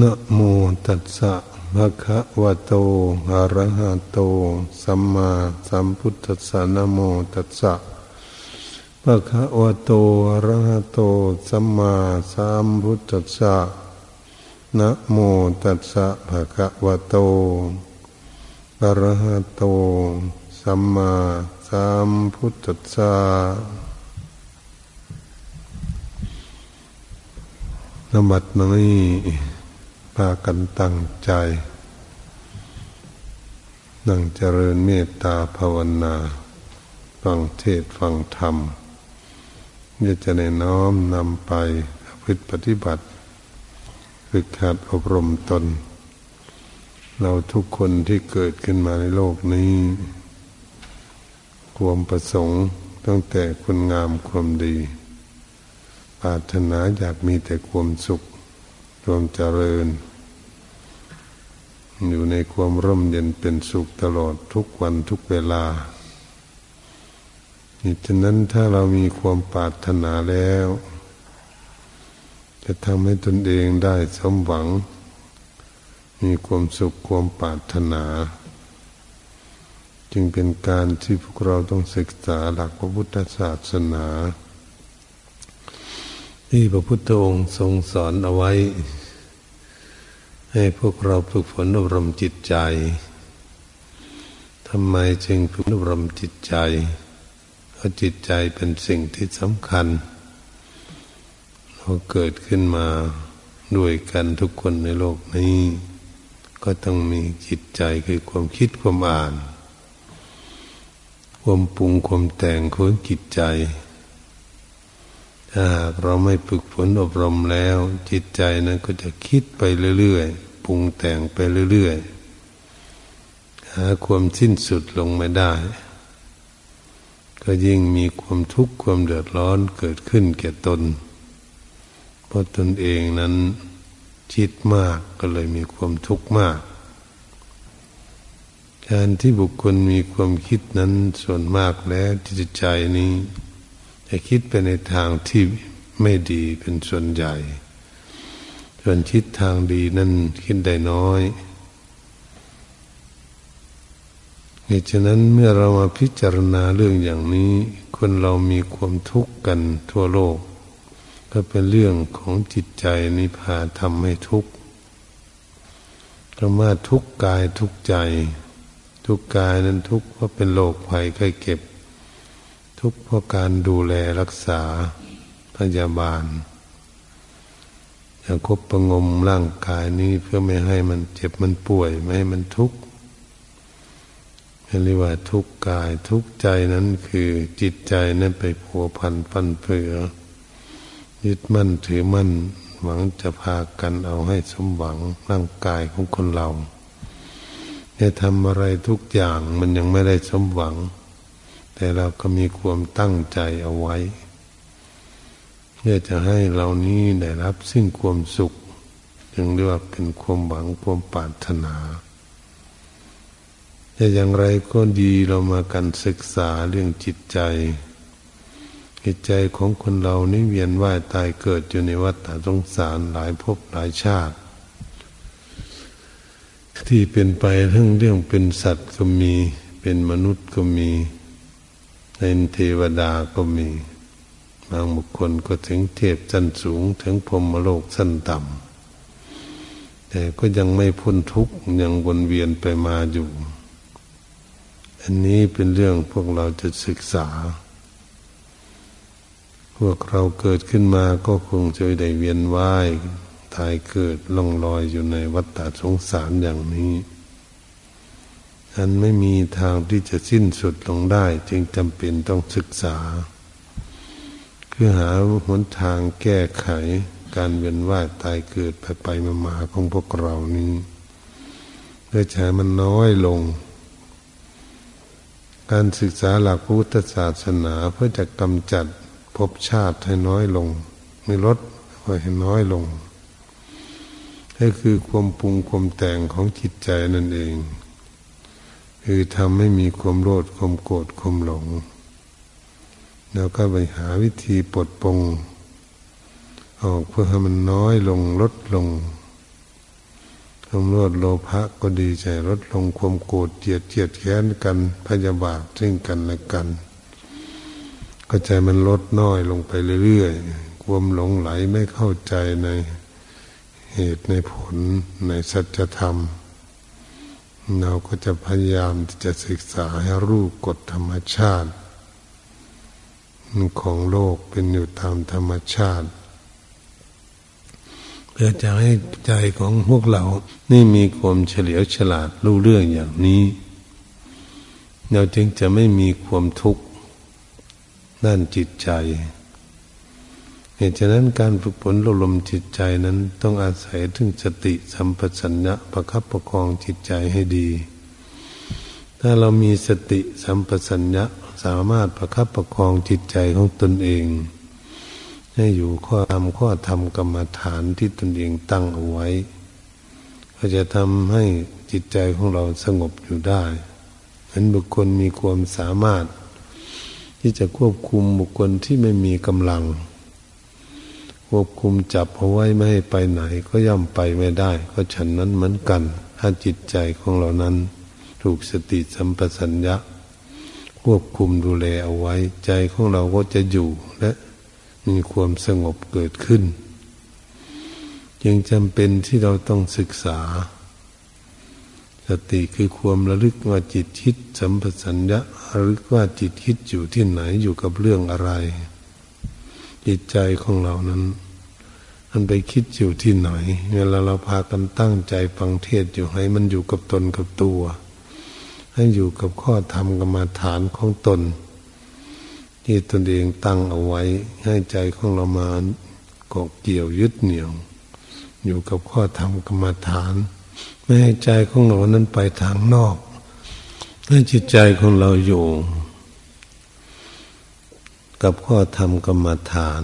นะโมตัสสะภะคะวะโตอะระหะโต สัมมาสัมพุทธัสสะนะโมตัสสะภะคะวะโตอะระหะโต สัมมาสัมพุทธัสสะนะโมตัสสะภะคะวะโตอะระหะโต สัมมาสัมพุทธัสสะนบัดนี้ พากันตั้งใจ นั่งเจริญเมตตาภาวนา ฟังเทศฟังธรรมจะจะในน้อมนำไปพิปฏิบัติฝึกหัดอบรมตน เราทุกคนที่เกิดขึ้นมาในโลกนี้ ความประสงค์ตั้งแต่คุณงามความดีปรารถนาอยากมีแต่ความสุข ความเจริญ อยู่ในความร่มเย็นเป็นสุขตลอดทุกวันทุกเวลาฉะนั้นถ้าเรามีความปรารถนาแล้ว จะทำให้ตนเองได้สมหวัง มีความสุขความปรารถนา จึงเป็นการที่พวกเราต้องศึกษาหลักพระพุทธศาสนา ที่พระพุทธองค์ทรงสอนเอาไว้ ให้พวกเราฝึกฝนอบรมจิตใจทำไมจึงฝึกอบรมจิตใจเพราะจิตใจเป็นสิ่งที่สำคัญ เราเกิดขึ้นมาด้วยกันทุกคนในโลกนี้ ก็ต้องมีจิตใจคือความคิดความอ่าน ความปรุงความแต่งของจิตใจ ถ้าเราไม่ฝึกฝนอบรมแล้ว จิตใจนั้นก็จะคิดไปเรื่อยๆปรุงแต่งไปเรื่อยๆหาความสิ้นสุดลงไม่ได้ ก็ยิ่งมีความทุกข์ความเดือดร้อนเกิดขึ้นแก่ตน เพราะตนเองนั้นคิดมากก็เลยมีความทุกข์มาก การที่บุคคลมีความคิดนั้นส่วนมากแล้วจิตใจนี้ จะคิดไปในทางที่ไม่ดีเป็นส่วนใหญ่ ส่วนคิดทางดีนั้นคิดได้น้อยเหตุฉะนั้นเมื่อเรามาพิจารณาเรื่องอย่างนี้ คนเรามีความทุกข์กันทั่วโลก ก็เป็นเรื่องของจิตใจนิพาทำให้ทุกข์คำว่าทุกกายทุกใจ ทุกกายนั้นทุกข์เพราะเป็นโรคภัยไข้เก็บ ทุกข์เพราะการดูแลรักษาพยาบาลอย่างคบประงมร่างกายนี้เพื่อไม่ให้มันเจ็บมันป่วย ไม่ให้มันทุกข์เรียกว่าทุกข์กายทุกข์ใจนั้นคือจิตใจนั้นไปผัวพันฟันเฟือ ยึดมั่นถือมั่น หวังจะพากันเอาให้สมหวังร่างกายของคนเราจะทำอะไรทุกอย่างมันยังไม่ได้สมหวัง แต่เราก็มีความตั้งใจเอาไว้ เพื่อจะให้เรานี้ได้รับซึ่งความสุข จึงเรียกว่าเป็นความหวังความปรารถนาแต่อย่างไรก็ดีเรามากันศึกษาเรื่องจิตใจ จิตใจของคนเรานี่เวียนว่ายตายเกิดอยู่ในวัฏสงสารหลายภพหลายชาติ ที่เป็นไปทั้งเรื่องเป็นสัตว์ก็มี เป็นมนุษย์ก็มี เป็นเทวดาก็มีบางบุคคลก็ถึงเทพชั้นสูงถึงพรมโลกชั้นต่ำแต่ก็ยังไม่พ้นทุกข์ยังวนเวียนไปมาอยู่ อันนี้เป็นเรื่องพวกเราจะศึกษา พวกเราเกิดขึ้นมาก็คงจะได้เวียนว่ายตายเกิดล่องลอยอยู่ในวัฏฏะสงสารอย่างนี้ อันไม่มีทางที่จะสิ้นสุดลงได้ จึงจำเป็นต้องศึกษา คือหาหนทางแก้ไขการเวียนว่ายตายเกิดไปไปมามาของพวกเรานี้เพื่อใช้มันน้อยลง การศึกษาหลักพุทธศาสนาเพื่อจะกำจัดภพชาติให้น้อยลงไม่ลดให้น้อยลงนี่คือความปรุงความแต่งของจิตใจนั่นเอง คือทำให้มีความโลดความโกรธความหลง แล้วก็ไปหาวิธีปลดปลงออกเพื่อให้มันน้อยลงลดลงความโลดโลภะก็ดีใจลดลงความโกรธเจียดเจียดแค้นกันพยาบาทซึ่งกันและกัน ก็ใจมันลดน้อยลงไปเรื่อยๆความหลงไหลไม่เข้าใจในเหตุในผลในสัจธรรม เราก็จะพยายามที่จะศึกษาให้รู้กฎธรรมชาติ ของโลกเป็นอยู่ตามธรรมชาติ เพื่อจะให้ใจของพวกเรานี่มีความเฉลียวฉลาดรู้เรื่องอย่างนี้ เราจึงจะไม่มีความทุกข์ด้านจิตใจ เหตุฉะนั้นการฝึกฝนอบรมจิตใจนั้นต้องอาศัยถึงสติสัมปชัญญะประคับประคองจิตใจให้ดี ถ้าเรามีสติสัมปชัญญะสามารถประคับประคองจิตใจของตนเอง ให้อยู่ข้อทำข้อธรรมกรรมฐานที่ตนเองตั้งเอาไว้ ก็จะทำให้จิตใจของเราสงบอยู่ได้เหมือนบุคคลมีความสามารถ ที่จะควบคุมบุคคลที่ไม่มีกำลัง ควบคุมจับเอาไว้ไม่ให้ไปไหนก็ย่อมไปไม่ได้ ก็ฉันนั้นเหมือนกัน ถ้าจิตใจของเรานั้น ถูกสติสัมปชัญญะ ควบคุมดูแลเอาไว้ ใจของเราก็จะอยู่และมีความสงบเกิดขึ้นยังจำเป็นที่เราต้องศึกษา สติคือความระลึกว่าจิตคิด สัมปสัญญะระลึกว่าจิตคิดอยู่ที่ไหนอยู่กับเรื่องอะไรจิตใจของเรานั้น มันไปคิดอยู่ที่ไหน เวลาเราพากันตั้งใจฟังเทศอยู่ให้มันอยู่กับตนกับตัว ให้อยู่กับข้อธรรมกรรมฐานของตน ที่ตนเองตั้งเอาไว้ ให้ใจของเรามาเกาะเกี่ยวยึดเหนี่ยว อยู่กับข้อธรรมกรรมฐาน ไม่ให้ใจของเรานั้นไปทางนอกให้จิตใจของเราอยู่ กับข้อธรรมกรรมฐาน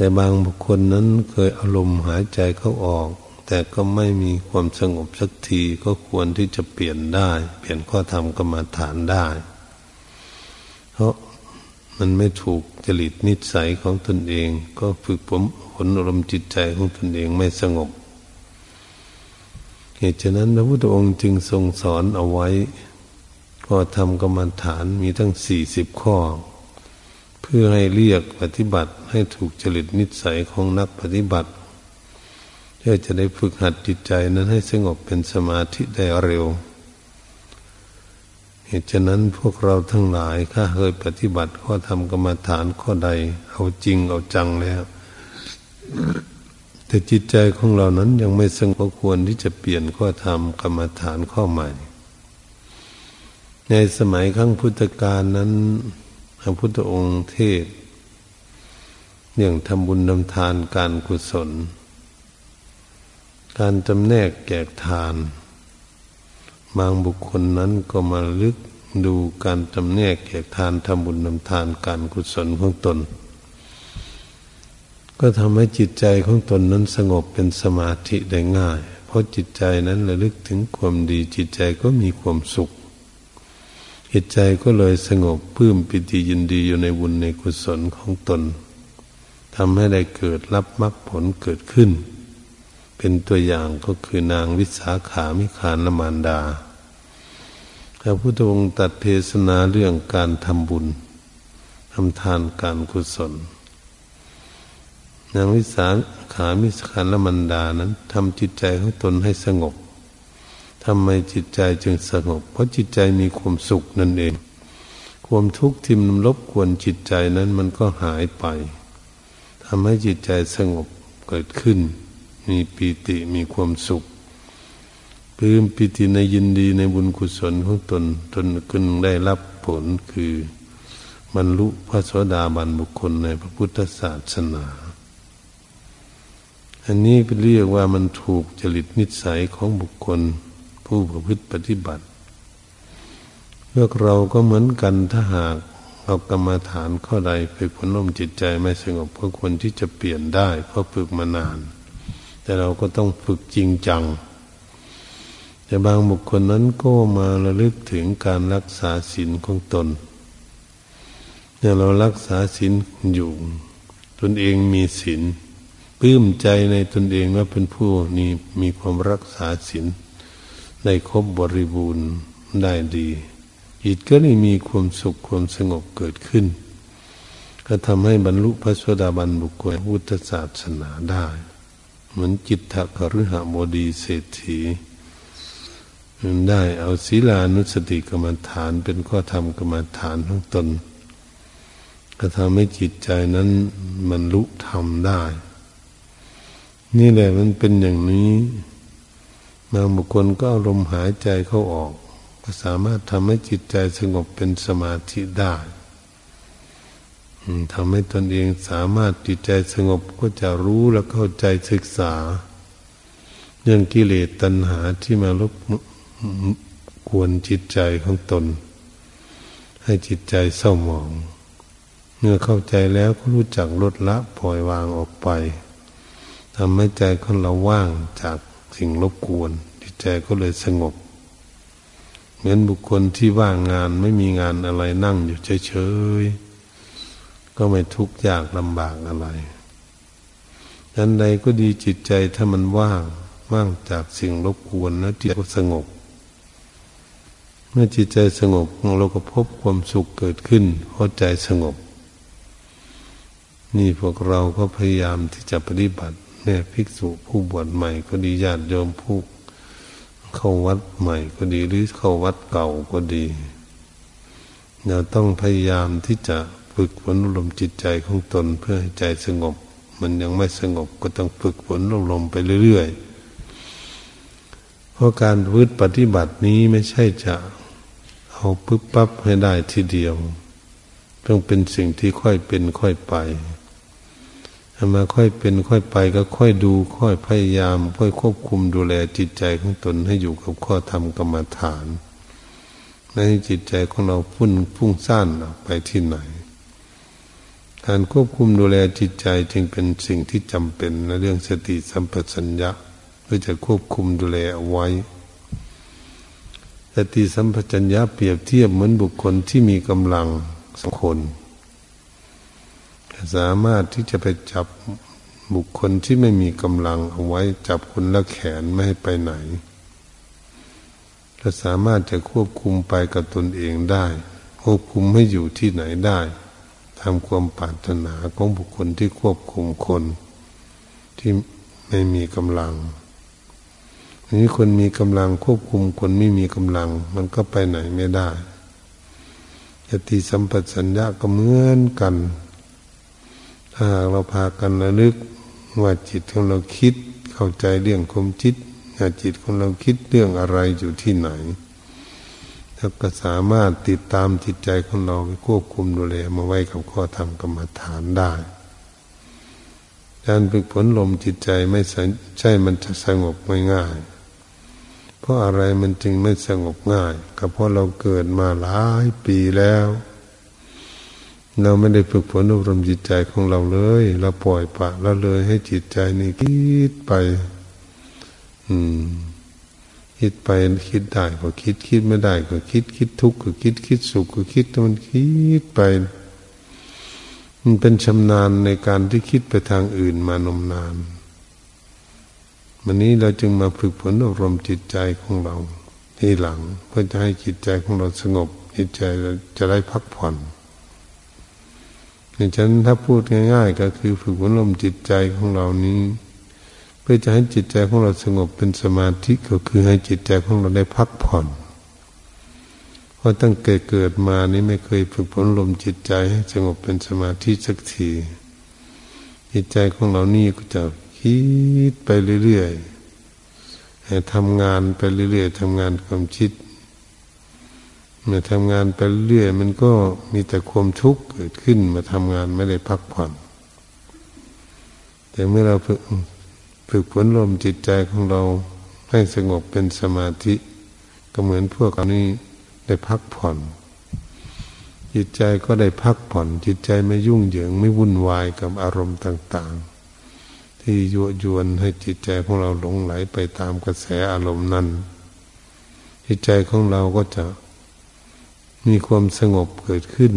แต่บางบุคคลนั้นเคยอารมณ์หายใจเขาออก แต่ก็ไม่มีความสงบสักทีก็ควรที่จะเปลี่ยนได้ เปลี่ยนข้อธรรมกรรมฐานได้ เพราะมันไม่ถูกจริตนิสัยของตนเอง ก็ฝึกผมผลอารมณ์จิตใจของตนเองไม่สงบเหตุฉะนั้นพระพุทธองค์จึงทรงสอนเอาไว้ก็ทำกรรมฐานมีทั้งสี่สิบข้อ เพื่อให้เรียกปฏิบัติให้ถูกจริตนิสัยของนักปฏิบัติ เพื่อจะได้ฝึกหัดจิตใจนั้นให้สงบเป็นสมาธิได้เร็ว เหตุฉะนั้นพวกเราทั้งหลายข้าเคยปฏิบัติข้อธรรมกรรมฐานข้อใด เอาจริงเอาจังแล้วแต่จิตใจของเรานั้นยังไม่สงบควรที่จะเปลี่ยนข้อธรรมกรรมฐานข้อใหม่ ในสมัยครั้งพุทธกาลนั้น พระพุทธองค์เทศเรื่องทำบุญนำทานการกุศล การจำแนกแจกทาน บางบุคคลนั้นก็มาลึกดูการจำแนกแจกทานทำบุญนำทานการกุศลของตน ก็ทำให้จิตใจของตนนั้นสงบเป็นสมาธิได้ง่าย เพราะจิตใจนั้นระลึกถึงความดีจิตใจก็มีความสุข จิตใจก็เลยสงบพื้มปิติยินดีอยู่ในบุญในกุศลของตนทำให้ได้เกิดรับมรรคผลเกิดขึ้น เป็นตัวอย่างก็คือนางวิสาขามิคานมานดา พระพุทธองค์ตัดเทศนาเรื่องการทำบุญทำทานการกุศล นางวิสาขามิสขานมันดานั้นทำจิตใจของตนให้สงบ ทำไมจิตใจจึงสงบ เพราะจิตใจมีความสุขนั่นเอง ความทุกข์ที่มันรบกวนจิตใจนั้นมันก็หายไปทำให้จิตใจสงบเกิดขึ้น มีปีติมีความสุขปื้มปิติในยินดีในบุญกุศลของตนตนกึนได้รับผลคือบรรลุพระโสดาบันบุคคลในพระพุทธศาสนา อันนี้เรียกว่ามันถูกจริตนิสัยของบุคคล ผู้ประพฤติปฏิบัติพวกเราก็เหมือนกันถ้าหากเอากรรมฐานข้อใดไปพนมจิตใจไม่สงบก็ควรที่จะเปลี่ยนได้ เพราะฝึกมานาน แต่เราก็ต้องฝึกจริงจัง แต่บางบุคคลนั้นก็มาระลึกถึงการรักษาศีลของตนเนี่ยเรารักษาศีลอยู่ตนเองมีศีลปลื้มใจในตนเองว่าเป็นผู้นี้มีความรักษาศีล ได้ครบบริบูรณ์ได้ดีจิตก็ได้มีความสุขความสงบเกิดขึ้น ก็ทำให้บรรลุพระสวดาบันบุคคลพุทธศาสนาได้ เหมือนจิตถะคฤหบดีเศรษฐีได้เอาศีลานุสติกรรมฐานเป็นข้อธรรมกรรมฐานของตน ก็ทำให้จิตใจนั้นมันลุธรรมได้ นี่แหละมันเป็นอย่างนี้ บางบุคคลก็อารมณ์หายใจเข้าออก ก็สามารถทำให้จิตใจสงบเป็นสมาธิได้ทำให้ตนเองสามารถจิตใจสงบก็จะรู้และเข้าใจศึกษา เรื่องกิเลสตัณหาที่มารบกวนจิตใจของตน ให้จิตใจเศร้าหมอง เมื่อเข้าใจแล้วก็รู้จักลดละปล่อยวางออกไปทำให้ใจของเราว่างจาก สิ่งรบกวนจิตใจก็เลยสงบ เหมือนบุคคลที่ว่างงานไม่มีงานอะไรนั่งอยู่เฉยๆก็ไม่ทุกข์ยากลำบากอะไรดันใดก็ดีจิตใจถ้ามันว่างว่างจากสิ่งรบกวนแล้วจิตก็สงบ เมื่อจิตใจสงบเราก็พบความสุขเกิดขึ้นเพราะใจสงบ นี่พวกเราก็พยายามที่จะปฏิบัติ แม่ภิกษุผู้บวชใหม่ก็ดีญาติโยมผู้เข้าวัดใหม่ก็ดีหรือเข้าวัดเก่าก็ดีเราต้องพยายามที่จะฝึกฝนลมจิตใจของตนเพื่อให้ใจสงบ มันยังไม่สงบก็ต้องฝึกฝนลมไปเรื่อยๆ เพราะการวืดปฏิบัตินี้ไม่ใช่จะเอาปึ๊บปั๊บให้ได้ทีเดียว ต้องเป็นสิ่งที่ค่อยเป็นค่อยไป มาค่อยเป็นค่อยไปก็ค่อยดูค่อยพยายาม ค่อยควบคุมดูแลจิตใจของตนให้อยู่กับข้อธรรมกรรมฐานในจิตใจของเราพุ่งพุ่งซ่านออกไปที่ไหน การควบคุมดูแลจิตใจจึงเป็นสิ่งที่จำเป็นในเรื่องสติสัมปชัญญะเพื่อจะควบคุมดูแลเอาไว้สติสัมปชัญญะเปรียบเทียบเหมือนบุคคลที่มีกำลังสองคน สามารถที่จะไปจับบุคคลที่ไม่มีกำลังเอาไว้จับคนละแขนไม่ให้ไปไหนจะสามารถจะควบคุมไปกับตนเองได้ ควบคุมให้อยู่ที่ไหนได้ทำความปรารถนาของบุคคลที่ควบคุมคนที่ไม่มีกำลังนี้คนมีกำลังควบคุมคนไม่มีกำลัง มันก็ไปไหนไม่ได้ยติสัมปชัญญะก็เหมือนกัน ถ้าเราพากันระลึกว่าจิตของเราคิดเข้าใจเรื่องคมจิตจิตของเราคิดเรื่องอะไรอยู่ที่ไหนแล้วก็สามารถติดตามจิตใจของเราไปควบคุมดูแลมาไว้กับข้อธรรมกรรมฐานได้การฝึกฝนลมจิตใจไม่ใช่มันจะสงบไม่ง่าย เพราะอะไรมันจึงไม่สงบง่าย ก็เพราะเราเกิดมาหลายปีแล้ว เราไม่ได้ฝึกฝนอบรมจิตใจของเราเลย เราปล่อยปะเราเลยให้จิตใจนี่คิดไป อืม คิดไปคิดได้ก็คิดคิดไม่ได้ก็คิดคิดทุกข์ก็คิดคิดสุขก็คิดมันคิดไป มันเป็นชำนาญในการที่คิดไปทางอื่นมานมนานวันนี้เราจึงมาฝึกฝนอบรมจิตใจของเรา ที่หลัง เพื่อจะให้จิตใจของเราสงบจิตใจจะได้พักผ่อน่างฉันถ้าพูดง่าย ๆ ก็คือฝึกฝนลมจิตใจของเรานี้ เพื่อจะให้จิตใจของเราสงบเป็นสมาธิก็คือให้จิตใจของเราได้พักผ่อน เพราะตั้งเกิดเกิดมานี้ไม่เคยฝึกฝนลมจิตใจให้สงบเป็นสมาธิสักทีจิตใจของเรานี่ก็จะคิดไปเรื่อยๆทำงานไปเรื่อยๆทำงานความคิด เมื่อทำงานไปเรื่อยมันก็มีแต่ความทุกข์เกิดขึ้นมาทำงานไม่ได้พักผ่อน แต่เมื่อเราฝึกฝึกฝนลมจิตใจของเราให้สงบเป็นสมาธิ ก็เหมือนพวกนี้ได้พักผ่อน จิตใจก็ได้พักผ่อน จิตใจไม่ยุ่งเหยิงไม่วุ่นวายกับอารมณ์ต่าง ๆ ที่ยั่วยวนให้จิตใจของเราหลงไหลไปตามกระแสอารมณ์นั้นจิตใจของเราก็จะ มีความสงบเกิดขึ้น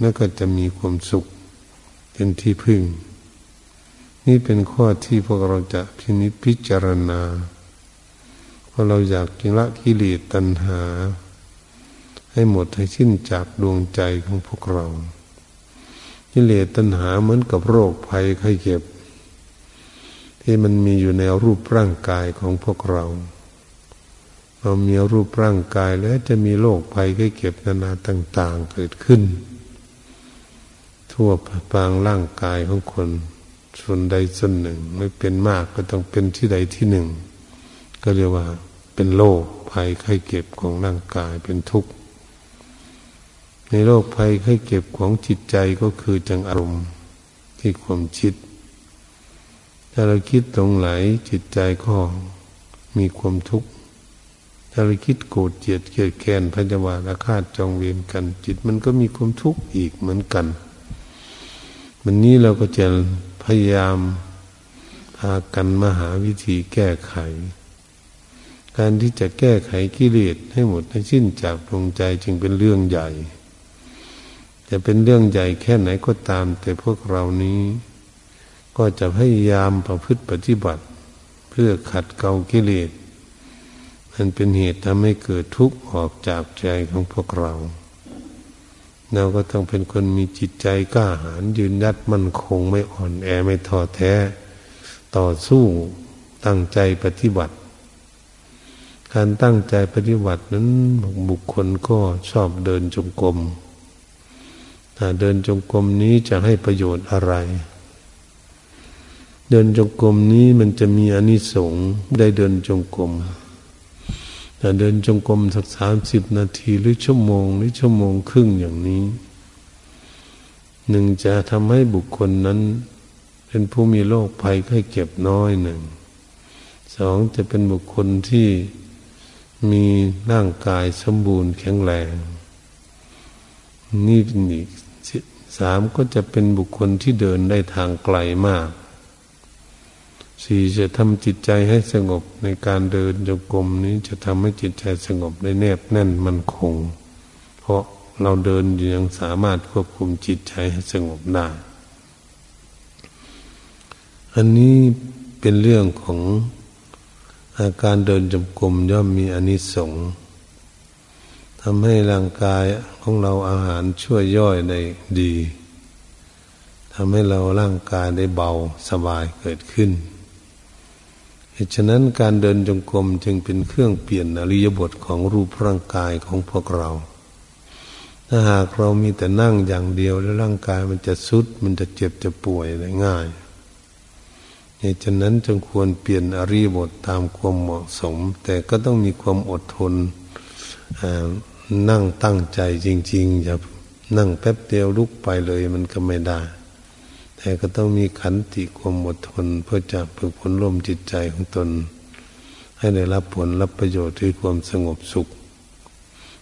แล้วก็จะมีความสุขเป็นที่พึ่ง นี่เป็นข้อที่พวกเราจะพินิจพิจารณาเพราะเราอยากกิละกิเลสตัณหา ให้หมดให้สิ้นจากดวงใจของพวกเรากิเลสตัณหาเหมือนกับโรคภัยไข้เจ็บ ที่มันมีอยู่ในรูปร่างกายของพวกเรา เรามีรูปร่างกายแล้วจะมีโรคภัยไข้เจ็บนานาต่าง ๆ เกิดขึ้น ทั่วปางร่างกายของคน ส่วนใดส่วนหนึ่ง ไม่เป็นมากก็ต้องเป็นที่ใดที่หนึ่ง ก็เรียกว่าเป็นโรคภัยไข้เจ็บของร่างกายเป็นทุกข์ในโรคภัยไข้เก็บของจิตใจก็คือจังอารมณ์ที่ความคิด ถ้าเราคิดตรงไหลจิตใจก็มีความทุกข์ ถ้าเราคิดโกรธเจียดเกลียดแค้นพยาบาทอาฆาตจองเวรกัน จิตมันก็มีความทุกข์อีกเหมือนกัน วันนี้เราก็จะพยายามพากันมาหาวิธีแก้ไข การที่จะแก้ไขกิเลสให้หมดให้สิ้นจากดวงใจจึงเป็นเรื่องใหญ่จะเป็นเรื่องใหญ่แค่ไหนก็ตาม แต่พวกเรานี้ ก็จะพยายามประพฤติปฏิบัติ เพื่อขัดเกลากิเลส มันเป็นเหตุทำให้เกิดทุกข์ออกจากใจของพวกเรา เราก็ต้องเป็นคนมีจิตใจกล้าหาญยืนยัดมั่นคงไม่อ่อนแอไม่ท้อแท้ ต่อสู้ตั้งใจปฏิบัติ การตั้งใจปฏิบัตินั้นบุคคลก็ชอบเดินจงกรมเดินจงกรมนี้จะให้ประโยชน์อะไร เดินจงกรมนี้มันจะมีอนิสงส์ได้เดินจงกรม แต่เดินจงกรมสักสามสิบนาทีหรือชั่วโมงหรือชั่วโมงครึ่งอย่างนี้ หนึ่งจะทำให้บุคคลนั้น เป็นผู้มีโรคภัยไข้เจ็บน้อยหนึ่งสองจะเป็นบุคคลที่มีร่างกายสมบูรณ์แข็งแรง นี่เป็นอีกสามก็จะเป็นบุคคลที่เดินได้ทางไกลมาก สี่จะทำจิตใจให้สงบในการเดินจงกรมนี้จะทำให้จิตใจสงบได้แนบแน่นมันคง เพราะเราเดินยังสามารถควบคุมจิตใจให้สงบได้อันนี้เป็นเรื่องของอาการเดินจงกรมย่อมมีอนิสงส์ทำให้ร่างกายของเราอาหารช่วยย่อยได้ดีทำให้เราร่างกายได้เบาสบายเกิดขึ้น เหตุฉะนั้นการเดินจงกรมจึงเป็นเครื่องเปลี่ยนอริยบทของรูปร่างกายของพวกเรา ถ้าหากเรามีแต่นั่งอย่างเดียวแล้วร่างกายมันจะสุดมันจะเจ็บจะป่วยได้ง่ายเหตุฉะนั้นจึงควรเปลี่ยนอริยบทตามความเหมาะสม แต่ก็ต้องมีความอดทนนั่งตั้งใจจริง ๆ อย่านั่งแป๊บเดียวลุกไปเลยมันก็ไม่ได้ แต่ก็ต้องมีขันติความอดทน เพื่อจะฝึกผลร่มจิตใจของตน ให้ได้รับผลรับประโยชน์ที่ความสงบสุข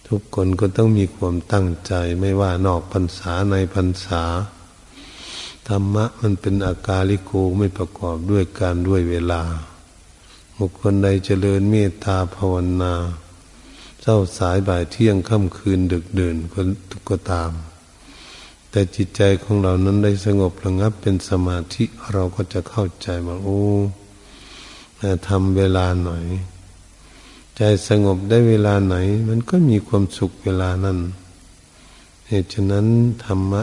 ทุกคนก็ต้องมีความตั้งใจไม่ว่านอกพรรษาในพรรษาธรรมะมันเป็นอาการลิโกไม่ประกอบด้วยการด้วยเวลาบุคคลใดเจริญเมตตาภาวนาเจ้าสายบ่ายเที่ยงค่ำคืนดึกเดินก็ก็ตาม แต่จิตใจของเรานั้นได้สงบระงับเป็นสมาธิเราก็จะเข้าใจว่าโอ้ทำเวลาหน่อย ใจสงบได้เวลาไหน มันก็มีความสุขเวลานั้นเหตุฉะนั้นธรรมะ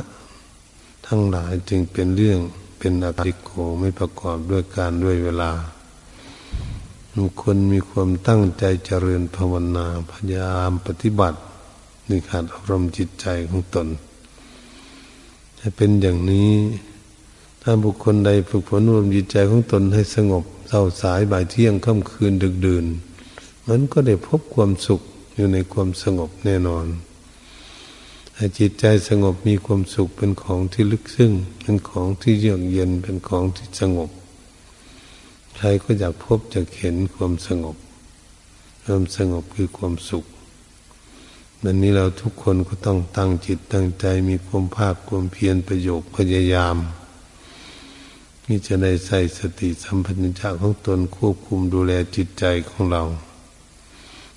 ทั้งหลายจึงเป็นเรื่องเป็นอภิโกไม่ประกอบด้วยการด้วยเวลาคนมีความตั้งใจเจริญภาวนาพยายามปฏิบัติในการอบรมจิตใจของตน ถ้เป็นอย่างนี้ ถ้าบุคคลใดฝึกฝนอบรมจิตใจของตนให้สงบเศร้าสายบ่ายเที่ยงค่ำคืนดึกดื่น มันก็ได้พบความสุขอยู่ในความสงบแน่นอนถ้าจิตใจสงบมีความสุขเป็นของที่ลึกซึ้งเป็นของที่เยือกเย็นเป็นของที่สงบ ใครก็อยากพบจะเห็นความสงบความสงบคือความสุข ดังนี้เราทุกคนก็ต้องตั้งจิตตั้งใจมีความภาคความเพียรประโยคพยายามนี่จะได้ใส่สติสัมพัญญะของตนควบคุมดูแลจิตใจของเรา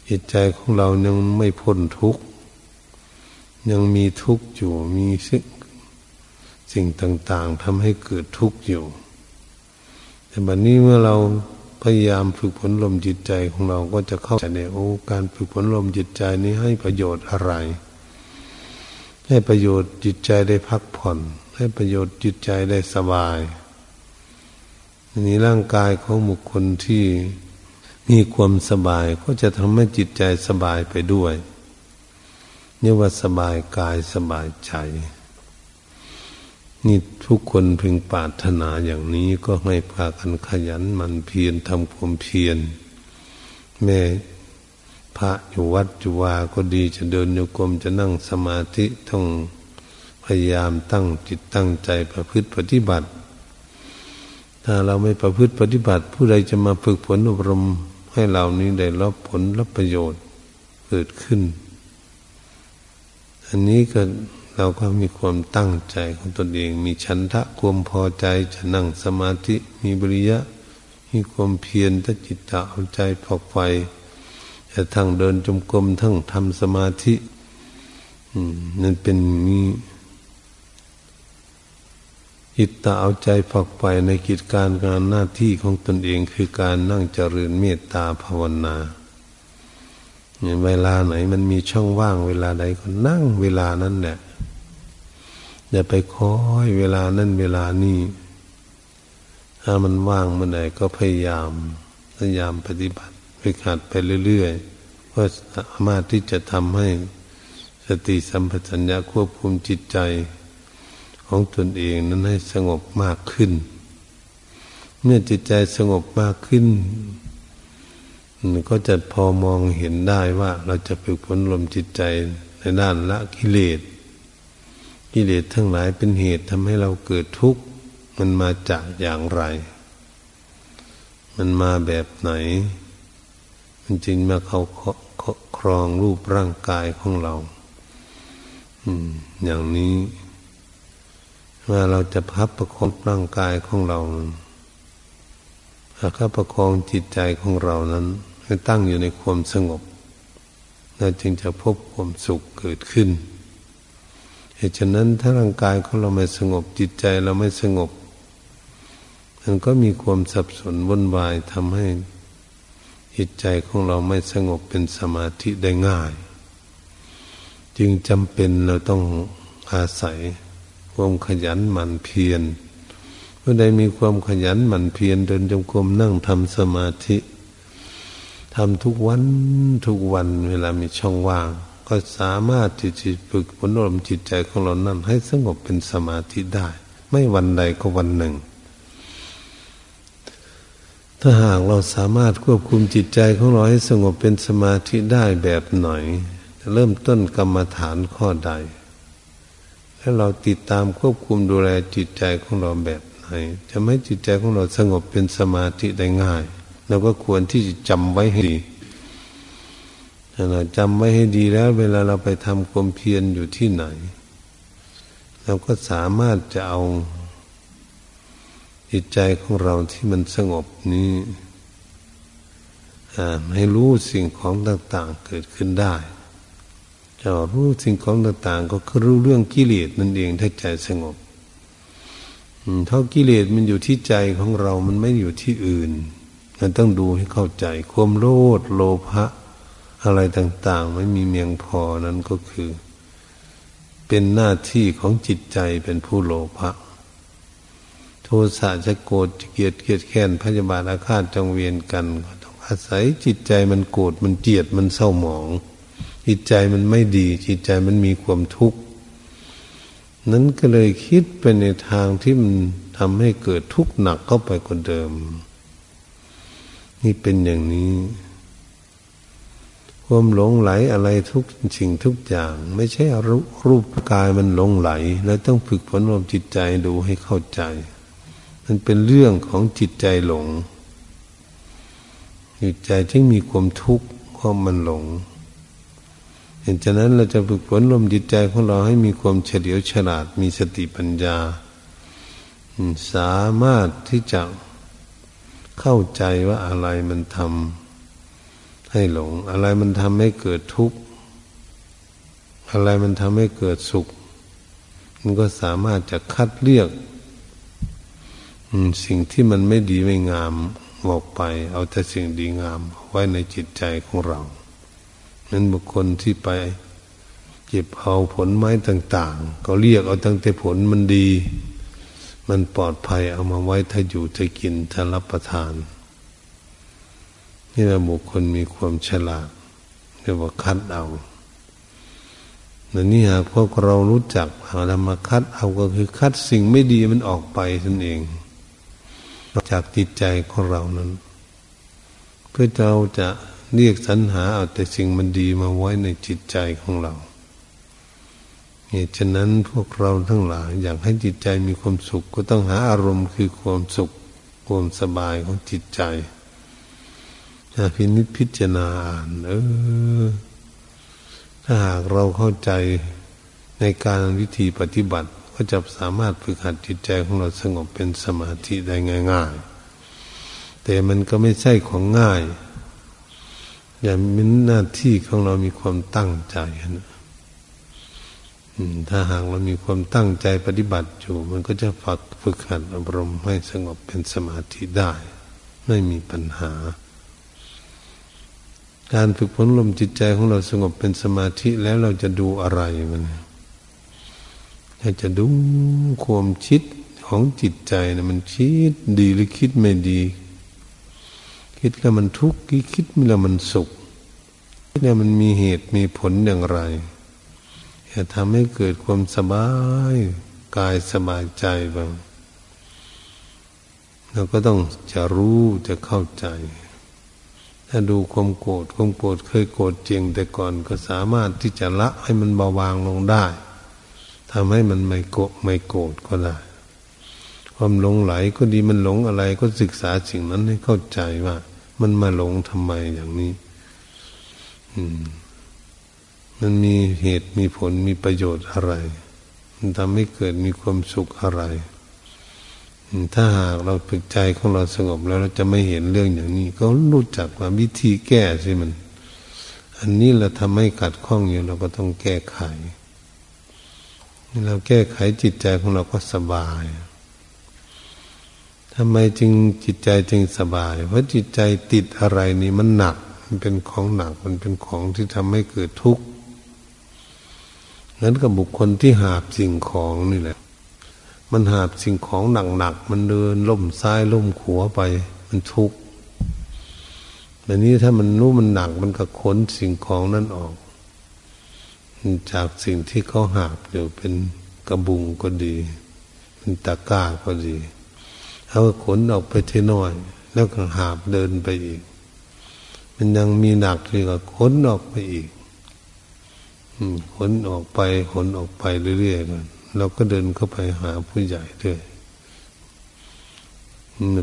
จิตใจของเรายังไม่พ้นทุกข์ยังมีทุกข์อยู่มีสิ่งสิ่งต่าง ๆทำให้เกิดทุกข์อยู่ แต่บัดนนี้เมื่อเรา พยายามฝึกฝนลมจิตใจของเราก็จะเข้าใจในโอ้การฝึกฝนลมจิตใจนี้ให้ประโยชน์อะไร ให้ประโยชน์จิตใจได้พักผ่อน ให้ประโยชน์จิตใจได้สบายนี้ร่างกายของบุคคลที่มีความสบายก็จะทำให้จิตใจสบายไปด้วยเนี่ว่าสบายกายสบายใจ นี่ทุกคนพึงปรารถนาอย่างนี้ก็ให้พากันขยันมันเพียรทำความเพียรแม่พระอยู่วัดจุวาก็ดีจะเดินโยกรมจะนั่งสมาธิต้องพยายามตั้งจิตตั้งใจประพฤติปฏิบัติ ถ้าเราไม่ประพฤติปฏิบัติ ผู้ใดจะมาฝึกฝนอบรมให้เรานี้ได้รับผลรับประโยชน์เกิดขึ้น อันนี้ก็ เราก็มีความตั้งใจของตนเอง มีฉันทะความพอใจจะนั่งสมาธิมีบริยะ มีความเพียรตั้งจิตตเอาใจพอกไฟจะทั้งเดินจมกรมทั้งทำสมาธินั่นเป็นมีจิตตาเอาใจฝักไปในกิจการงานหน้าที่ของตนเองคือการนั่งเจริญเมตตาภาวนาเวลาไหนมันมีช่องว่างเวลาใดก็นั่งเวลานั้นแหละ อย่าไปคอยเวลานั้นเวลานี้ถ้ามันว่างเมื่อไหร่ก็พยายาม พยายามปฏิบัติไปขัดไปเรื่อยๆเพื่อสามารถที่จะทำให้สติสัมปชัญญะควบคุมจิตใจ ของตนเองนั้นให้สงบมากขึ้น เมื่อจิตใจสงบมากขึ้น ก็จะพอมองเห็นได้ว่าเราจะฝึกฝนลมจิตใจในด้านละกิเลส กิเลสทั้งหลายเป็นเหตุทำให้เราเกิดทุกข์ มันมาจากอย่างไร มันมาแบบไหน มันจริงมาเขาครองรูปร่างกายของเราอืมอย่างนี้ว่าเราจะพับประคองร่างกายของเราถ้าประคองจิตใจของเรานั้น ให้ตั้งอยู่ในความสงบเราจึงจะพบความสุขเกิดขึ้น เหตุฉะนั้นถ้าร่างกายของเราไม่สงบจิตใจเราไม่สงบ มันก็มีความสับสนวุ่นวายทำให้จิตใจของเราไม่สงบเป็นสมาธิได้ง่าย จึงจำเป็นเราต้องอาศัยความขยันหมั่นเพียรเมื่อใดมีความขยันหมั่นเพียรเดินจงกรมนั่งทำสมาธิทำทุกวันทุกวันเวลามีช่องว่าง ก็สามารถที่จะฝึกฝนอารมณ์จิตใจของเรานั้น ให้สงบเป็นสมาธิได้ ไม่วันใดก็วันหนึ่ง ถ้าหากเราสามารถควบคุมจิตใจของเราให้สงบเป็นสมาธิได้แบบหน่อยเริ่มต้นกรรมฐานข้อใดถ้าเราติดตามควบคุมดูแลจิตใจของเราแบบไหน จะไม่จิตใจของเราสงบเป็นสมาธิได้ง่ายเราก็ควรที่จะจำไว้ให้ดี จำไว้ให้ดีแล้ว เวลาเราไปทำความเพียรอยู่ที่ไหน เราก็สามารถจะเอาจิตใจของเราที่มันสงบนี้ให้รู้สิ่งของต่าง ๆ เกิดขึ้นได้จะรู้สิ่งของต่าง ๆ ก็คือรู้เรื่องกิเลสนั่นเองถ้าใจสงบเท่ากิเลสมันอยู่ที่ใจของเรา มันไม่อยู่ที่อื่นเราต้องดูให้เข้าใจ ความโลภโลภะ อะไรต่างๆ ไม่มีเมียงพอนั้นก็คือ เป็นหน้าที่ของจิตใจเป็นผู้โลภะโทสะจะโกรธเกลียดเกลียดแค้นพยาบาทอาฆาตจองเวียนกันก็ต้องอาศัยจิตใจมันโกรธมันเกลียดมันเศร้าหมอง จิตใจมันไม่ดี จิตใจมันมีความทุกข์นั้นก็เลยคิดไปในทางที่มันทำให้เกิดทุกข์หนักเข้าไปกว่าเดิม นี่เป็นอย่างนี้ ความหลงไหลอะไรทุกสิ่งทุกอย่าง ไม่ใช่รูรูปกายมันหลงไหล แล้วต้องฝึกฝนรวมจิตใจดูให้เข้าใจ มันเป็นเรื่องของจิตใจหลง จิตใจที่มีความทุกข์เพราะมันหลงเหตุฉะนั้นเราจะฝึกฝนลมจิตใจของเราให้มีความเฉลียวฉลาดมีสติปัญญา สามารถที่จะเข้าใจว่าอะไรมันทำ ให้หลง อะไรมันทำให้เกิดทุกข์อะไรมันทำให้เกิดสุข มันก็สามารถจะคัดเลือกสิ่งที่มันไม่ดีไม่งามออกไป เอาแต่สิ่งดีงาม ไว้ในจิตใจของเรานั้นบุคคลที่ไปเก็บเอาผลไม้ต่าง ๆ ก็เรียกเอาตั้งแต่ผลมันดี มันปลอดภัยเอามาไว้ถ้าอยู่จะกินถ้ารับประทาน นี่แหละบุคคลมีความฉลาดเรียกว่าคัดเอานี่หากพวกเรารู้จักเอาแล้วมาคัดเอาก็คือคัดสิ่งไม่ดีมันออกไปนั่นเอง จากจิตใจของเรานั้น เพื่อเราจะเรียกสรรหาเอาแต่สิ่งมันดีมาไว้ในจิตใจของเราเหตุฉะนั้นพวกเราทั้งหลายอยากให้จิตใจมีความสุขก็ต้องหาอารมณ์คือความสุข ความสบายของจิตใจ พินิจพิจารณาอ่านเออ ถ้าหากเราเข้าใจในการวิธีปฏิบัติ ก็จะสามารถฝึกหัดจิตใจของเราสงบเป็นสมาธิได้ง่าย ๆ แต่มันก็ไม่ใช่ของง่าย อย่างมีหน้าที่ของเรามีความตั้งใจนะถ้าหากเรามีความตั้งใจปฏิบัติอยู่ มันก็จะฝึกฝึกหัดอบรมให้สงบเป็นสมาธิได้ ไม่มีปัญหา การฝึกฝนลมจิตใจของเราสงบเป็นสมาธิแล้วเราจะดูอะไรมันเราจะดูความคิดของจิตใจนะมันคิดดีหรือคิดไม่ดี คิดแล้วมันทุกข์คิดแล้วมันสุขคิดแล้วมันมีเหตุมีผลอย่างไรจะทำให้เกิดความสบายกายสบายใจบ้างเราก็ต้องจะรู้จะเข้าใจ ถ้าดูความโกรธความโกรธเคยโกรธจริงแต่ก่อนก็สามารถที่จะละให้มันเบาบางลงได้ทำให้มันไม่โกรธไม่โกรธก็ได้ ความหลงไหลก็ดีมันหลงอะไรก็ศึกษาสิ่งนั้นให้เข้าใจว่า มันมาหลงทำไมอย่างนี้ อืม มันมีเหตุมีผลมีประโยชน์อะไร มันทำให้เกิดมีความสุขอะไร ถ้าหากเราฝึกใจของเราสงบแล้วเราจะไม่เห็นเรื่องอย่างนี้ ก็รู้จักว่าวิธีแก้สิมัน อันนี้เราทำให้ขัดข้องอยู่เราก็ต้องแก้ไขเราแก้ไขจิตใจของเราก็สบายทำไมจึงจิตใจจึงสบาย เพราะจิตใจติดอะไรนี่มันหนัก มันเป็นของหนัก มันเป็นของที่ทำให้เกิดทุกข์นั้นกับบุคคลที่หาบสิ่งของนี่แหละ มันหาบสิ่งของหนักๆมันเดินล่มซ้ายล่มขวาไป มันทุกข์แต่นี้ถ้ามันรู้มันหนักมันก็ขนสิ่งของนั้นออก จากสิ่งที่เขาหาบอยู่เป็นกระบุงก็ดี เป็นตะกร้าก็ดีเขาขนออกไปทีน้อย แล้วก็หาบเดินไปอีก มันยังมีหนักเลยก็ขนออกไปอีกขนออกไปขนออกไปเรื่อยๆกัน เราก็เดินเข้าไปหาผู้ใหญ่ด้วย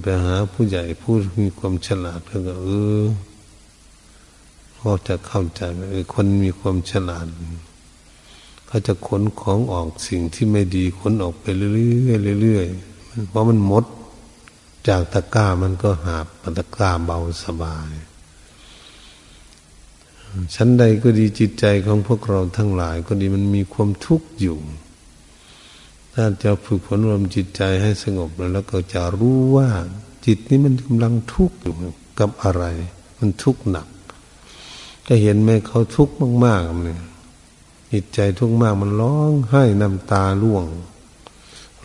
ไปหาผู้ใหญ่ผู้มีความฉลาดแล้วก็เออเขาจะเข้าใจว่าคนมีความฉลาดเขาจะขนของออกสิ่งที่ไม่ดีขนออกไปเรื่อยๆเรื่อยๆเพราะมันมด จากตะกร้ามันก็หาบตะกร้าเบาสบายชั้นใดก็ดีจิตใจของพวกเราทั้งหลาย ก็ดีมันมีความทุกข์อยู่ ถ้าจะฝึกฝนรวมจิตใจให้สงบแล้วก็จะรู้ว่าจิตนี้มันกำลังทุกข์อยู่กับอะไร มันทุกข์หนักก็เห็นไหมเขาทุกข์มากๆเนี่ยจิตใจทุกข์มากมันร้องไห้น้ำตาล่วง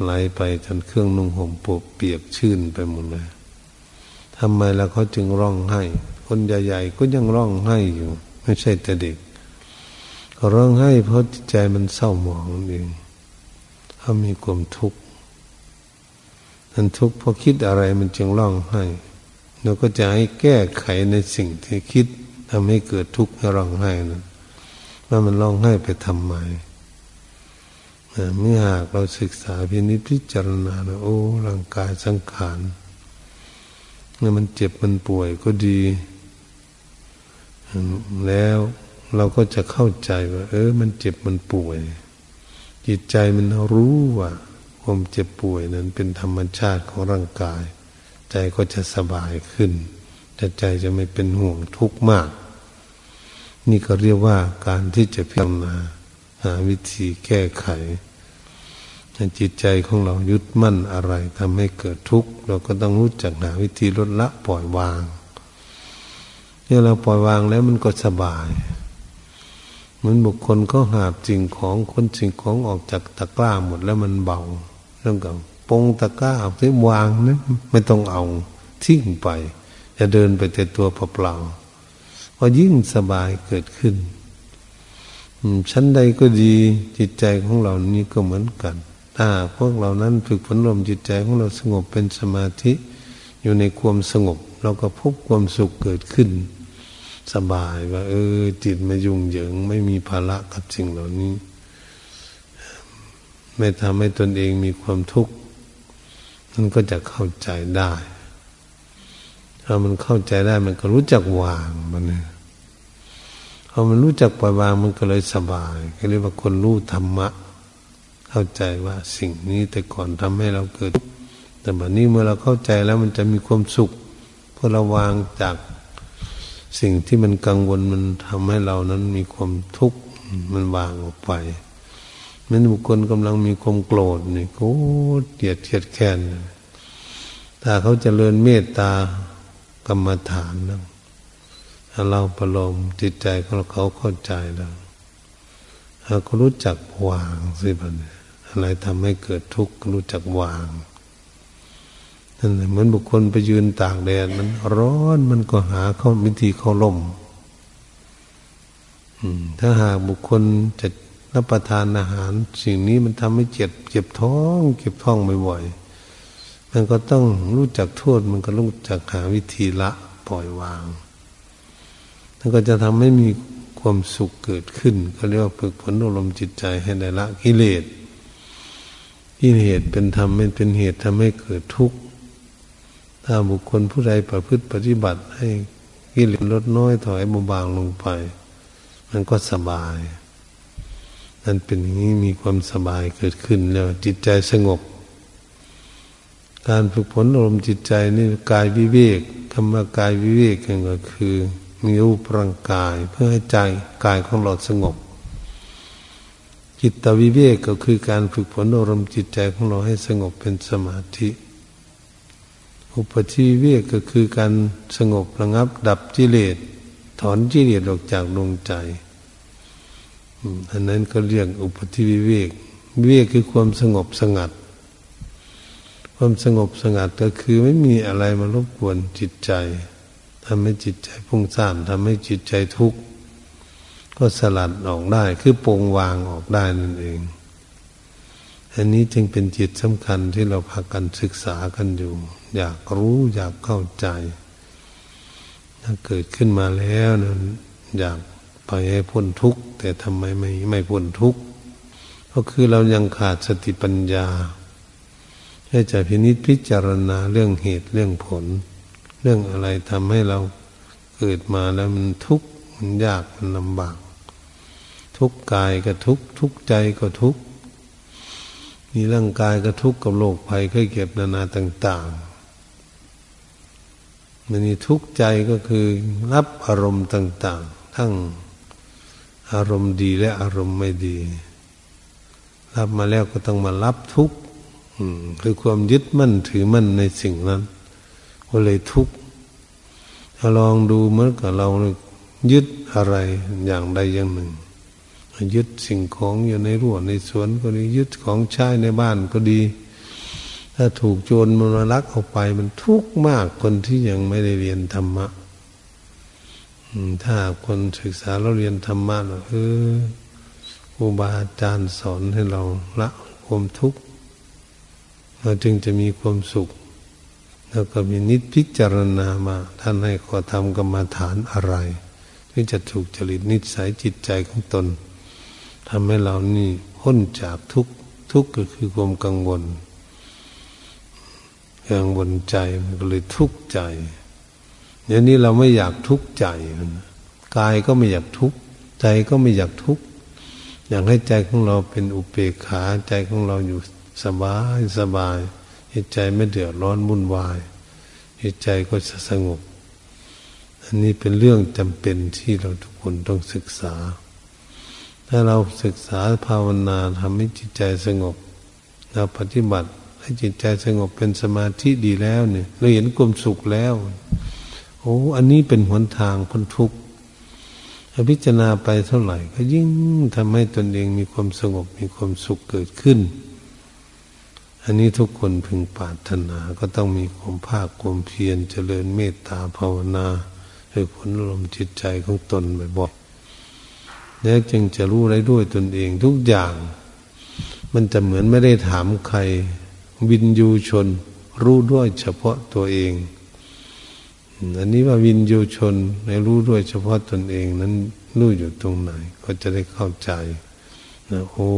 ไหลไปจนเครื่องนุ่งห่มปวเปียกชื้นไปหมดเลยทำไมแล้วเขาจึงร้องไห้ คนใหญ่ๆก็ยังร้องไห้อยู่ ไม่ใช่แต่เด็กเขาร้องไห้เพราะจิตใจมันเศร้าหมองเอง เขามีความทุกข์นั้นทุกข์เพราะคิดอะไรมันจึงร้องไห้เราก็จะให้แก้ไขในสิ่งที่คิดทำให้เกิดทุกข์ให้ร้องไห้นั้นว่ามันร้องไห้ไปทำไมเมื่อหากเราศึกษาพินิจพิจารณาโอ้ร่างกายสังขารเมื่อมันเจ็บมันป่วยก็ดี แล้วเราก็จะเข้าใจว่า เออ มันเจ็บมันป่วย จิตใจมันรู้ว่าความเจ็บป่วยนั้นเป็นธรรมชาติของร่างกาย ใจก็จะสบายขึ้นแต่ใจจะไม่เป็นห่วงทุกข์มาก นี่ก็เรียกว่าการที่จะพิจารณาหาวิธีแก้ไขจิตใจของเรายึดมั่นอะไรทำให้เกิดทุกข์ เราก็ต้องรู้จักหาวิธีลดละปล่อยวางเนี่ยเราปล่อยวางแล้วมันก็สบาย มือนบุคคลก็หาบสิ่งของคนสิ่งของออกจากตะกร้าหมดแล้วมันเบาเรื่องกับปงตะกร้าเอาที่วางนะไม่ต้องเอาทิ้งไป จะเดินไปแต่ตัวเปล่าๆพอยิ่งสบายเกิดขึ้นชั้นใดก็ดีจิตใจของเรานี้ก็เหมือนกัน ถ้าพวกเรานั้นฝึกฝนลมจิตใจของเราสงบเป็นสมาธิ อยู่ในความสงบ เราก็พบความสุขเกิดขึ้น สบายว่า เออ จิตไม่ยุ่งเหยิง ไม่มีภาระกับสิ่งเหล่านี้ ไม่ทำให้ตนเองมีความทุกข์มันก็จะเข้าใจได้ถ้ามันเข้าใจได้มันก็รู้จักวางมันเนี่ยพอมันรู้จักปล่อยวางมันก็เลยสบายก็เรียกว่าคนรู้ธรรมะ เข้าใจว่าสิ่งนี้แต่ก่อนทำให้เราเกิด แต่บัดนี้เมื่อเราเข้าใจแล้วมันจะมีความสุขเพราะเราวางจาก สิ่งที่มันกังวลมันทำให้เรานั้นมีความทุกข์มันวางออกไปมันบุคคลกำลังมีความโกรธนี่โกรธเกลียดเทียดแค้นถ้าเขาจเจริญเมตตากรรมฐานนะเราประโลมจิตใจของเขาเข้าใจแล้วเรารู้จักวางสิบันอะไรทำให้เกิดทุกข์รู้จักวาง นั่นแหละเหมือนบุคคลไปยืนตากแดดมันร้อนมันก็หาเข้าวิธีเข้าล่มถ้าหากบุคคลจะรับประทานอาหาร สิ่งนี้มันทำให้เจ็บ เจ็บท้องเจ็บท้องบ่อยๆมันก็ต้องรู้จักโทษมันก็รู้จักหาวิธีละปล่อยวางมันก็จะทำให้มีความสุขเกิดขึ้นเขาเรียกว่าฝึกฝนอารมณ์จิตใจให้ได้ละกิเลสกิเลสเป็นธรรมเป็นเหตุทำให้เกิดทุกข์ ถ้าบุคคลผู้ใดประพฤติปฏิบัติ ให้กิเลสลดน้อยถอยเบาบางลงไป มันก็สบาย นั่นเป็นอย่างนี้มีความสบายเกิดขึ้นแล้วจิตใจสงบ การฝึกฝนอารมณ์จิตใจนี่กายวิเวกคำว่ากายวิเวกก็คือมีรูปร่างกายเพื่อให้ใจกายของเราสงบ จิตวิเวกก็คือการฝึกฝนอารมณ์จิตใจของเราให้สงบเป็นสมาธิ อุปธิวเวกก็คือการสงบระงับ ดับจิเลสถอนจิเลสออกจากดวงใจอันนั้นก็เรียกอุปธิวิเวกวิเวกคือความสงบสงัด ความสงบสงัดก็คือไม่มีอะไรมารบกวนจิตใจทำให้จิตใจพุ่งซ่านทำให้จิตใจทุกข์ก็สลัดออกได้ คือปรงวางออกได้นั่นเอง อันนี้จึงเป็นจิตสำคัญที่เราพากันศึกษากันอยู่ อยากรู้อยากเข้าใจ ถ้าเกิดขึ้นมาแล้วนั้นอยากไปให้พ้นทุกข์แต่ทำไมไม่ไม่พ้นทุกข์ก็คือเรายังขาดสติปัญญาให้จะพินิจพิจารณาเรื่องเหตุเรื่องผล เรื่องอะไรทำให้เราเกิดมาแล้วมันทุกข์มันยากมันลำบาก ทุกกายก็ทุกทุกใจก็ทุกมีร่างกายก็ทุกข์กับโรคภัยไข้เก็บนานาต่าง ๆ มันีทุกข์ใจก็คือรับอารมณ์ต่าง ๆ ทั้งอารมณ์ดีและอารมณ์ไม่ดี รับมาแล้วก็ต้องมารับทุกข์คือความยึดมั่นถือมั่นในสิ่งนั้นก็เลยทุกข์ถ้าลองดูเหมือนกับเรายึดอะไรอย่างใดอย่างหนึ่ง ยึดสิ่งของอยู่ในรั้วในสวนก็ดียึดของใช้ในบ้านก็ดี ถ้าถูกโจรมันลักเอาไป มันทุกข์มากคนที่ยังไม่ได้เรียนธรรมะถ้าคนศึกษาเราเรียนธรรมะเออครูบาอาจารย์สอนให้เราละความทุกข์เราจึงจะมีความสุข แล้วก็มีนิจพิจารณามา ท่านให้ขอทำกรรมฐานอะไรที่จะถูกจริตนิสัยจิตใจของตนทำให้เรานี่พ้นจากทุกทุกก็คือความกังวล กังวลใจมันก็เลยทุกข์ใจเดี๋ยวนี้เราไม่อยากทุกข์ใจกายก็ไม่อยากทุกข์ใจก็ไม่อยากทุกข์อยากให้ใจของเราเป็นอุเบกขาใจของเราอยู่สบายสบายจิตใจไม่เดือดร้อนวุ่นวายจิตใจก็จะสงบ อันนี้เป็นเรื่องจำเป็นที่เราทุกคนต้องศึกษา ถ้าเราศึกษาภาวนาทำให้จิตใจสงบ เราปฏิบัติ ให้จิตใจสงบเป็นสมาธิดีแล้วเนี่ยเราเห็นความสุขแล้ว โอ้อันนี้เป็นหนทางพ้นทุกข์พิจารณาไปเท่าไหร่ ก็ยิ่งทำให้ตนเองมีความสงบมีความสุขเกิดขึ้น อันนี้ทุกคนพึงปรารถนาก็ต้องมีความภาคความเพียรเจริญเมตตาภาวนาให้ผลลมจิตใจของตนบ่อยๆแล้วจึงจะรู้ได้ด้วยตนเองทุกอย่าง มันจะเหมือนไม่ได้ถามใคร วินยูชน รู้ด้วยเฉพาะตัวเอง อันนี้ว่าวินยูชนในรู้ด้วยเฉพาะตนเองนั้นรู้อยู่ตรงไหน ก็จะได้เข้าใจนะโอ้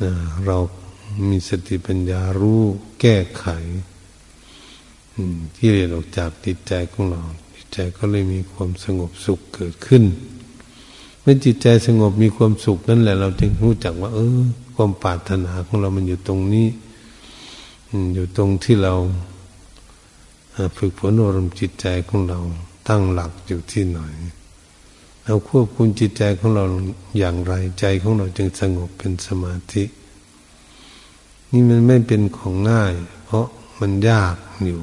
นะเรามีสติปัญญารู้แก้ไขที่เรียนออกจากจิตใจของเราจิตใจก็เลยมีความสงบสุขเกิดขึ้นเมื่อจิตใจสงบมีความสุขนั่นแหละ เราจึงรู้จักว่า เออ ความปรารถนาของเรามันอยู่ตรงนี้อยู่ตรงที่เราฝึกฝนอารมณ์จิตใจของเรา ตั้งหลักอยู่ที่ไหนเราควบคุมจิตใจของเราอย่างไรใจของเราจึงสงบเป็นสมาธิ นี่มันไม่เป็นของง่าย เพราะมันยากอยู่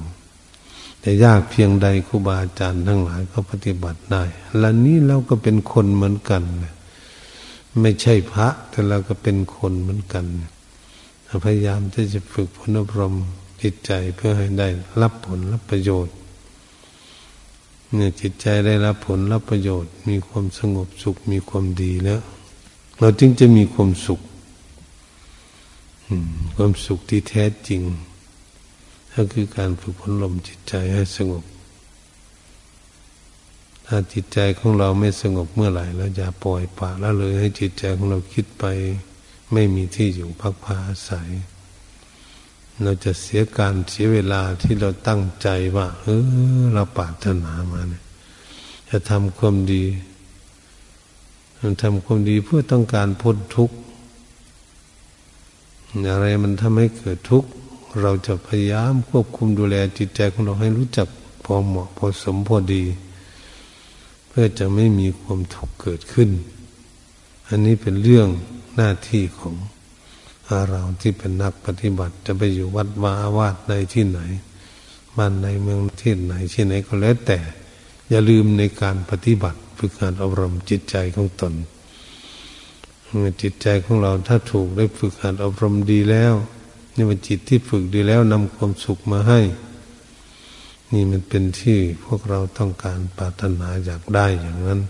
แต่ยากเพียงใดครูบาอาจารย์ทั้งหลายก็ปฏิบัติได้และนี้เราก็เป็นคนเหมือนกัน ไม่ใช่พระ แต่เราก็เป็นคนเหมือนกัน พยายามที่จะฝึกฝนอบรมจิตใจเพื่อให้ได้รับผลรับประโยชน์เนี่ยจิตใจได้รับผลรับประโยชน์ มีความสงบสุขมีความดีแล้ว เราจึงจะมีความสุขความสุขที่แท้จริง ก็คือการฝึกฝนลมจิตใจให้สงบ ถ้าจิตใจของเราไม่สงบเมื่อไหร่เราอย่าปล่อยปละละเลยให้จิตใจของเราคิดไป ไม่มีที่อยู่พักพาอาศัย เราจะเสียการเสียเวลาที่เราตั้งใจว่า เออ เราปรารถนามาเนี่ย จะทำความดีทำความดีเพื่อต้องการพ้นทุกข์อะไรมันทำให้เกิดทุกข์เราจะพยายามควบคุมดูแลจิตใจของเราให้รู้จักพอเหมาะพอสมพอดี เพื่อจะไม่มีความทุกข์เกิดขึ้น อันนี้เป็นเรื่องหน้าที่ของเราที่เป็นนักปฏิบัติจะไปอยู่วัดวาอาวาสในที่ไหนบ้านในเมืองที่ไหนที่ไหนก็แล้วแต่ อย่าลืมในการปฏิบัติฝึกงานอบรมจิตใจของตนจิตใจของเราถ้าถูกได้ฝึกหัดอบรมดีแล้วนี่มันจิตที่ฝึกดีแล้วนำความสุขมาให้ นี่มันเป็นที่พวกเราต้องการปรารถนาอยากได้อย่างนั้น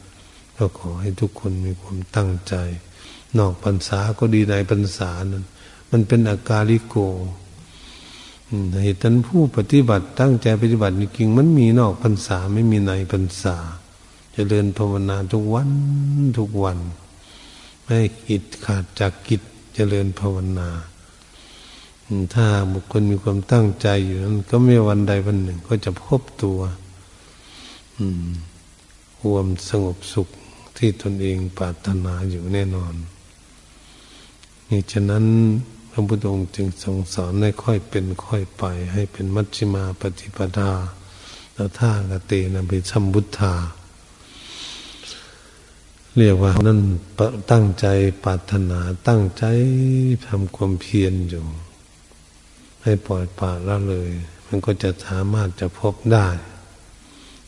ก็ขอให้ทุกคนมีความตั้งใจ นอกพรรษาก็ดีในพรรษานั้น มันเป็นอากาลิโกให้ท่านผู้ปฏิบัติตั้งใจปฏิบัติจริงมันมีนอกพรรษาไม่มีในพรรษาจเจริญภาวนาทุกวันทุกวัน ไม่กิดขาดจากกิจเจริญภาวนา ถ้าบุคคลมีความตั้งใจอยู่นั้นก็ไม่วันใดวันหนึ่งก็จะพบตัวความสงบสุขที่ตนเองปรารถนาอยู่แน่นอนนี่ฉะนั้นพระพุทธองค์จึงทรงสอนให้ค่อยเป็นค่อยไป ให้เป็นมัชฌิมาปฏิปทาแล้วท่ากเตนะไปสัมบุทธา เรียกว่านั่นตั้งใจปรารถนาตั้งใจทำความเพียรอยู่ ให้ปล่อยปละละเลย มันก็จะสามารถจะพบได้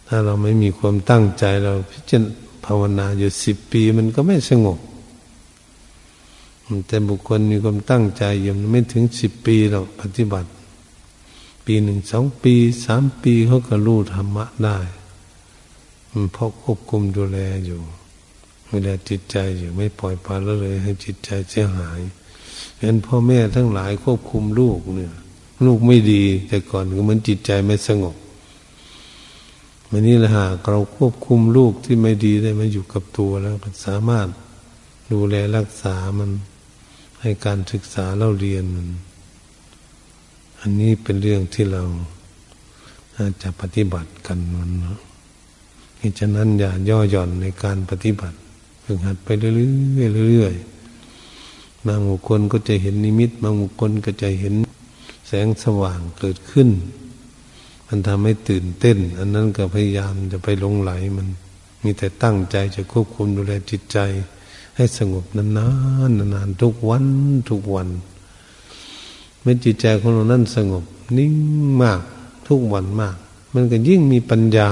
ถ้าเราไม่มีความตั้งใจเราพิจารณาภาวนาอยู่สิบปีมันก็ไม่สงบ แต่บุคคลมีความตั้งใจอยู่ไม่ถึงสิบปีหรอกปฏิบัติ ปีหนึ่งสองปีสามปีเขาก็รู้ธรรมะได้มันเพราะควบคุมดูแลอยู่เวลาจิตใจอยู่ไม่ปล่อยปละละเลย ให้จิตใจเสียหายเห็นพ่อแม่ทั้งหลายควบคุมลูกเนี่ย ลูกไม่ดี แต่ก่อนก็เหมือนจิตใจไม่สงบมันนี่แหละหากเราควบคุมลูกที่ไม่ดีได้มาอยู่กับตัวแล้วสามารถดูแลรักษามันให้การศึกษาเราเรียนมัน อันนี้เป็นเรื่องที่เราอาจะปฏิบัติกันมันเนาะฉะนั้นอย่าย่อหย่อนในการปฏิบัติฝึกหัดไปเรื่อยๆเรื่อยๆบางบุคคลก็จะเห็นนิมิตบางบุคคลก็จะเห็น แสงสว่างเกิดขึ้น มันทำให้ตื่นเต้น อันนั้นก็พยายามจะไปลงไหลมัน มีแต่ตั้งใจจะควบคุมดูแลจิตใจ ให้สงบนานๆนานๆทุกวันทุกวันเมื่อจิตใจของเรานั้นสงบ นิ่งมากทุกวันมาก มันก็ยิ่งมีปัญญา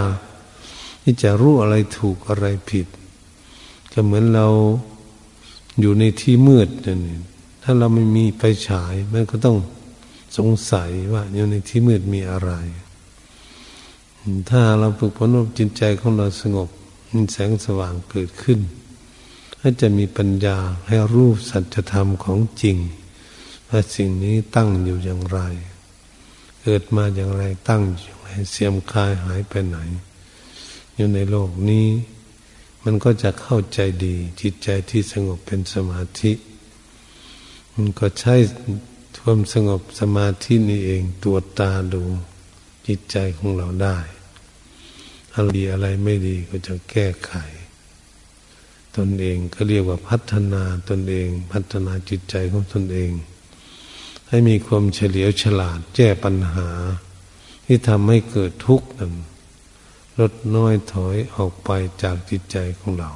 ที่จะรู้อะไรถูกอะไรผิด ก็เหมือนเราอยู่ในที่มืดนี่ถ้าเราไม่มีไฟฉายมันก็ต้อง สงสัยว่าอยู่ในที่มืดมีอะไร ถ้าเราฝึกฝนจิตใจของเราสงบมีแสงสว่างเกิดขึ้นก็จะมีปัญญาให้รู้สัจธรรมของจริงว่าสิ่งนี้ตั้งอยู่อย่างไร เกิดมาอย่างไรตั้งอยู่อย่างไรเสียมคลายหายไปไหน อยู่ในโลกนี้ มันก็จะเข้าใจดี จิตใจที่สงบเป็นสมาธิ มันก็ใช้ ความสงบสมาธินี่เองตัวตาดูจิตใจของเราได้อะไรดีอะไรไม่ดีก็จะแก้ไข ตนเองก็เรียกว่าพัฒนาตนเอง พัฒนาจิตใจของตนเอง ให้มีความเฉลียวฉลาดแก้ปัญหา ที่ทำให้เกิดทุกข์นั้นลดน้อยถอยออกไปจากจิตใจของเรา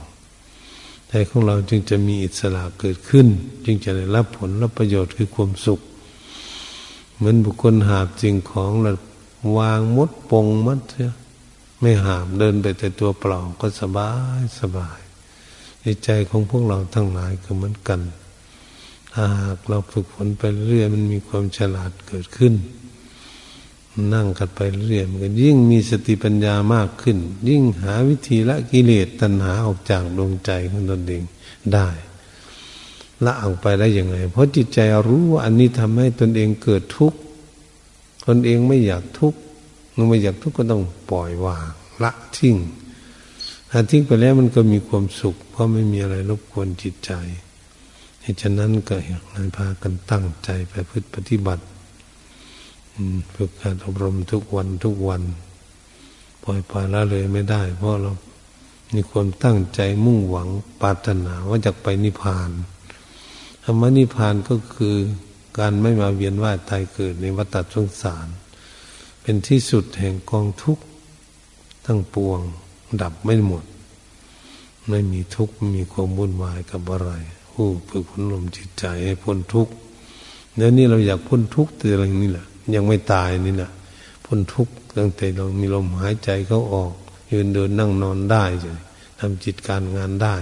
ใจของเราจึงจะมีอิสระเกิดขึ้น จึงจะได้รับผลรับประโยชน์คือความสุข เหมือนบุคคลหาบสิ่งของแล้ววางมดปงมัดเถอะไม่หามเดินไปแต่ตัวเปล่าก็สบายสบาย ในใจของพวกเราทั้งหลายก็เหมือนกัน ถ้าหากเราฝึกฝนไปเรื่อยมันมีความฉลาดเกิดขึ้น นั่งกันไปเรื่อยมันก็ยิ่งมีสติปัญญามากขึ้น ยิ่งหาวิธีละกิเลสตัณหาออกจากดวงใจของตนเองได้ ละออกไปได้ยังไง เพราะจิตใจรู้ว่าอันนี้ทำให้ตนเองเกิดทุกข์ตนเองไม่อยากทุกข์เมื่อไม่อยากทุกข์ก็ต้องปล่อยวางละทิ้งถ้าทิ้งไปแล้วมันก็มีความสุข เพราะไม่มีอะไรรบกวนจิตใจเหตุฉะนั้นก็อยากให้พากันตั้งใจไปพฤติปฏิบัติฝึกการอบรมทุกวันทุกวัน ปล่อยปล่อยละเลยไม่ได้ เพราะเรามีความตั้งใจมุ่งหวังปรารถนาว่าจะไปนิพพาน ธรรมนิพพานก็คือการไม่มาเวียนว่ายตายเกิดในวัฏสงสาร เป็นที่สุดแห่งกองทุกข์ทั้งปวง ดับไม่หมด ไม่มีทุกข์ไม่มีความวุ่นวายกับอะไรผู้ฝึกฝนลมจิตใจให้พ้นทุกข์เดี๋ยวนี้เราอยากพ้นทุกข์แต่อะไรนี่แหละ ยังไม่ตายนี่แหละพ้นทุกข์ตั้งแต่เรามีลมหายใจเขาออกยืนเดินนั่งนอนได้เลยทำจิตการงานได้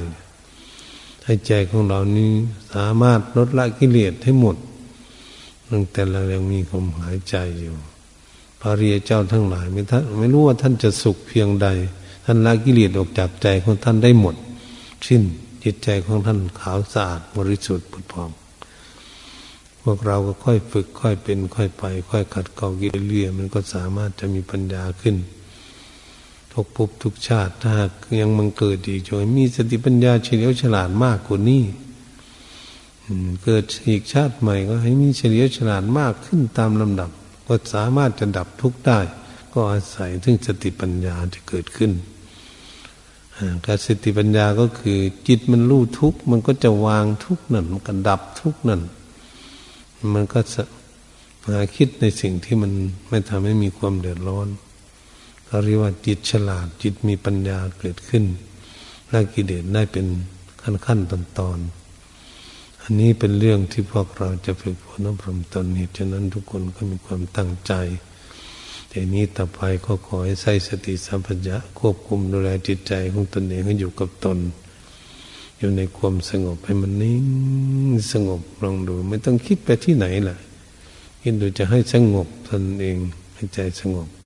ให้ใจของเรานี้สามารถลดละกิเลสให้หมดตั้งแต่เรายังมีลมหายใจอยู่พระเรียเจ้าทั้งหลายไม่ท่านไม่รู้ว่าท่านจะสุขเพียงใด ท่านละกิเลสออกจากใจของท่านได้หมด สิ้นจิตใจของท่านขาวสะอาดบริสุทธิ์ผุดพอง พวกเราก็ค่อยฝึกค่อยเป็นค่อยไป ค่อยขัดเกลากิเลสมันก็สามารถจะมีปัญญาขึ้น ทุกภพทุกชาติถ้ายังมังเกิดอีกจนมีสติปัญญาเฉลียวฉลาดมากกว่านี้เกิดอีกชาติใหม่ก็ให้มีเฉลียวฉลาดมากขึ้นตามลำดับ ก็สามารถจะดับทุกข์ได้ ก็อาศัยถึงสติปัญญาที่เกิดขึ้นการสติปัญญาก็คือ จิตมันรู้ทุกข์มันก็จะวางทุกข์นั่นมันก็ดับทุกข์นั่น มันก็มาคิดในสิ่งที่มันไม่ทำให้มีความเดือดร้อน เขาเรียกว่าจิตฉลาดจิตมีปัญญาเกิดขึ้นละกิเลสได้เป็นขั้นขั้นตอนตอนอันนี้เป็นเรื่องที่พวกเราจะฝึกฝนอบรมตนนี้ฉะนั้นทุกคนก็มีความตั้งใจแต่นี้ต่อไปก็ขอให้ใส่สติสัมปชัญญะควบคุมดูแลจิตใจของตนเองให้อยู่กับตน อยู่ในความสงบให้มันนิ่งสงบลองดู ไม่ต้องคิดไปที่ไหนแหละคิดดูจะให้สงบตนเองให้ใจสงบ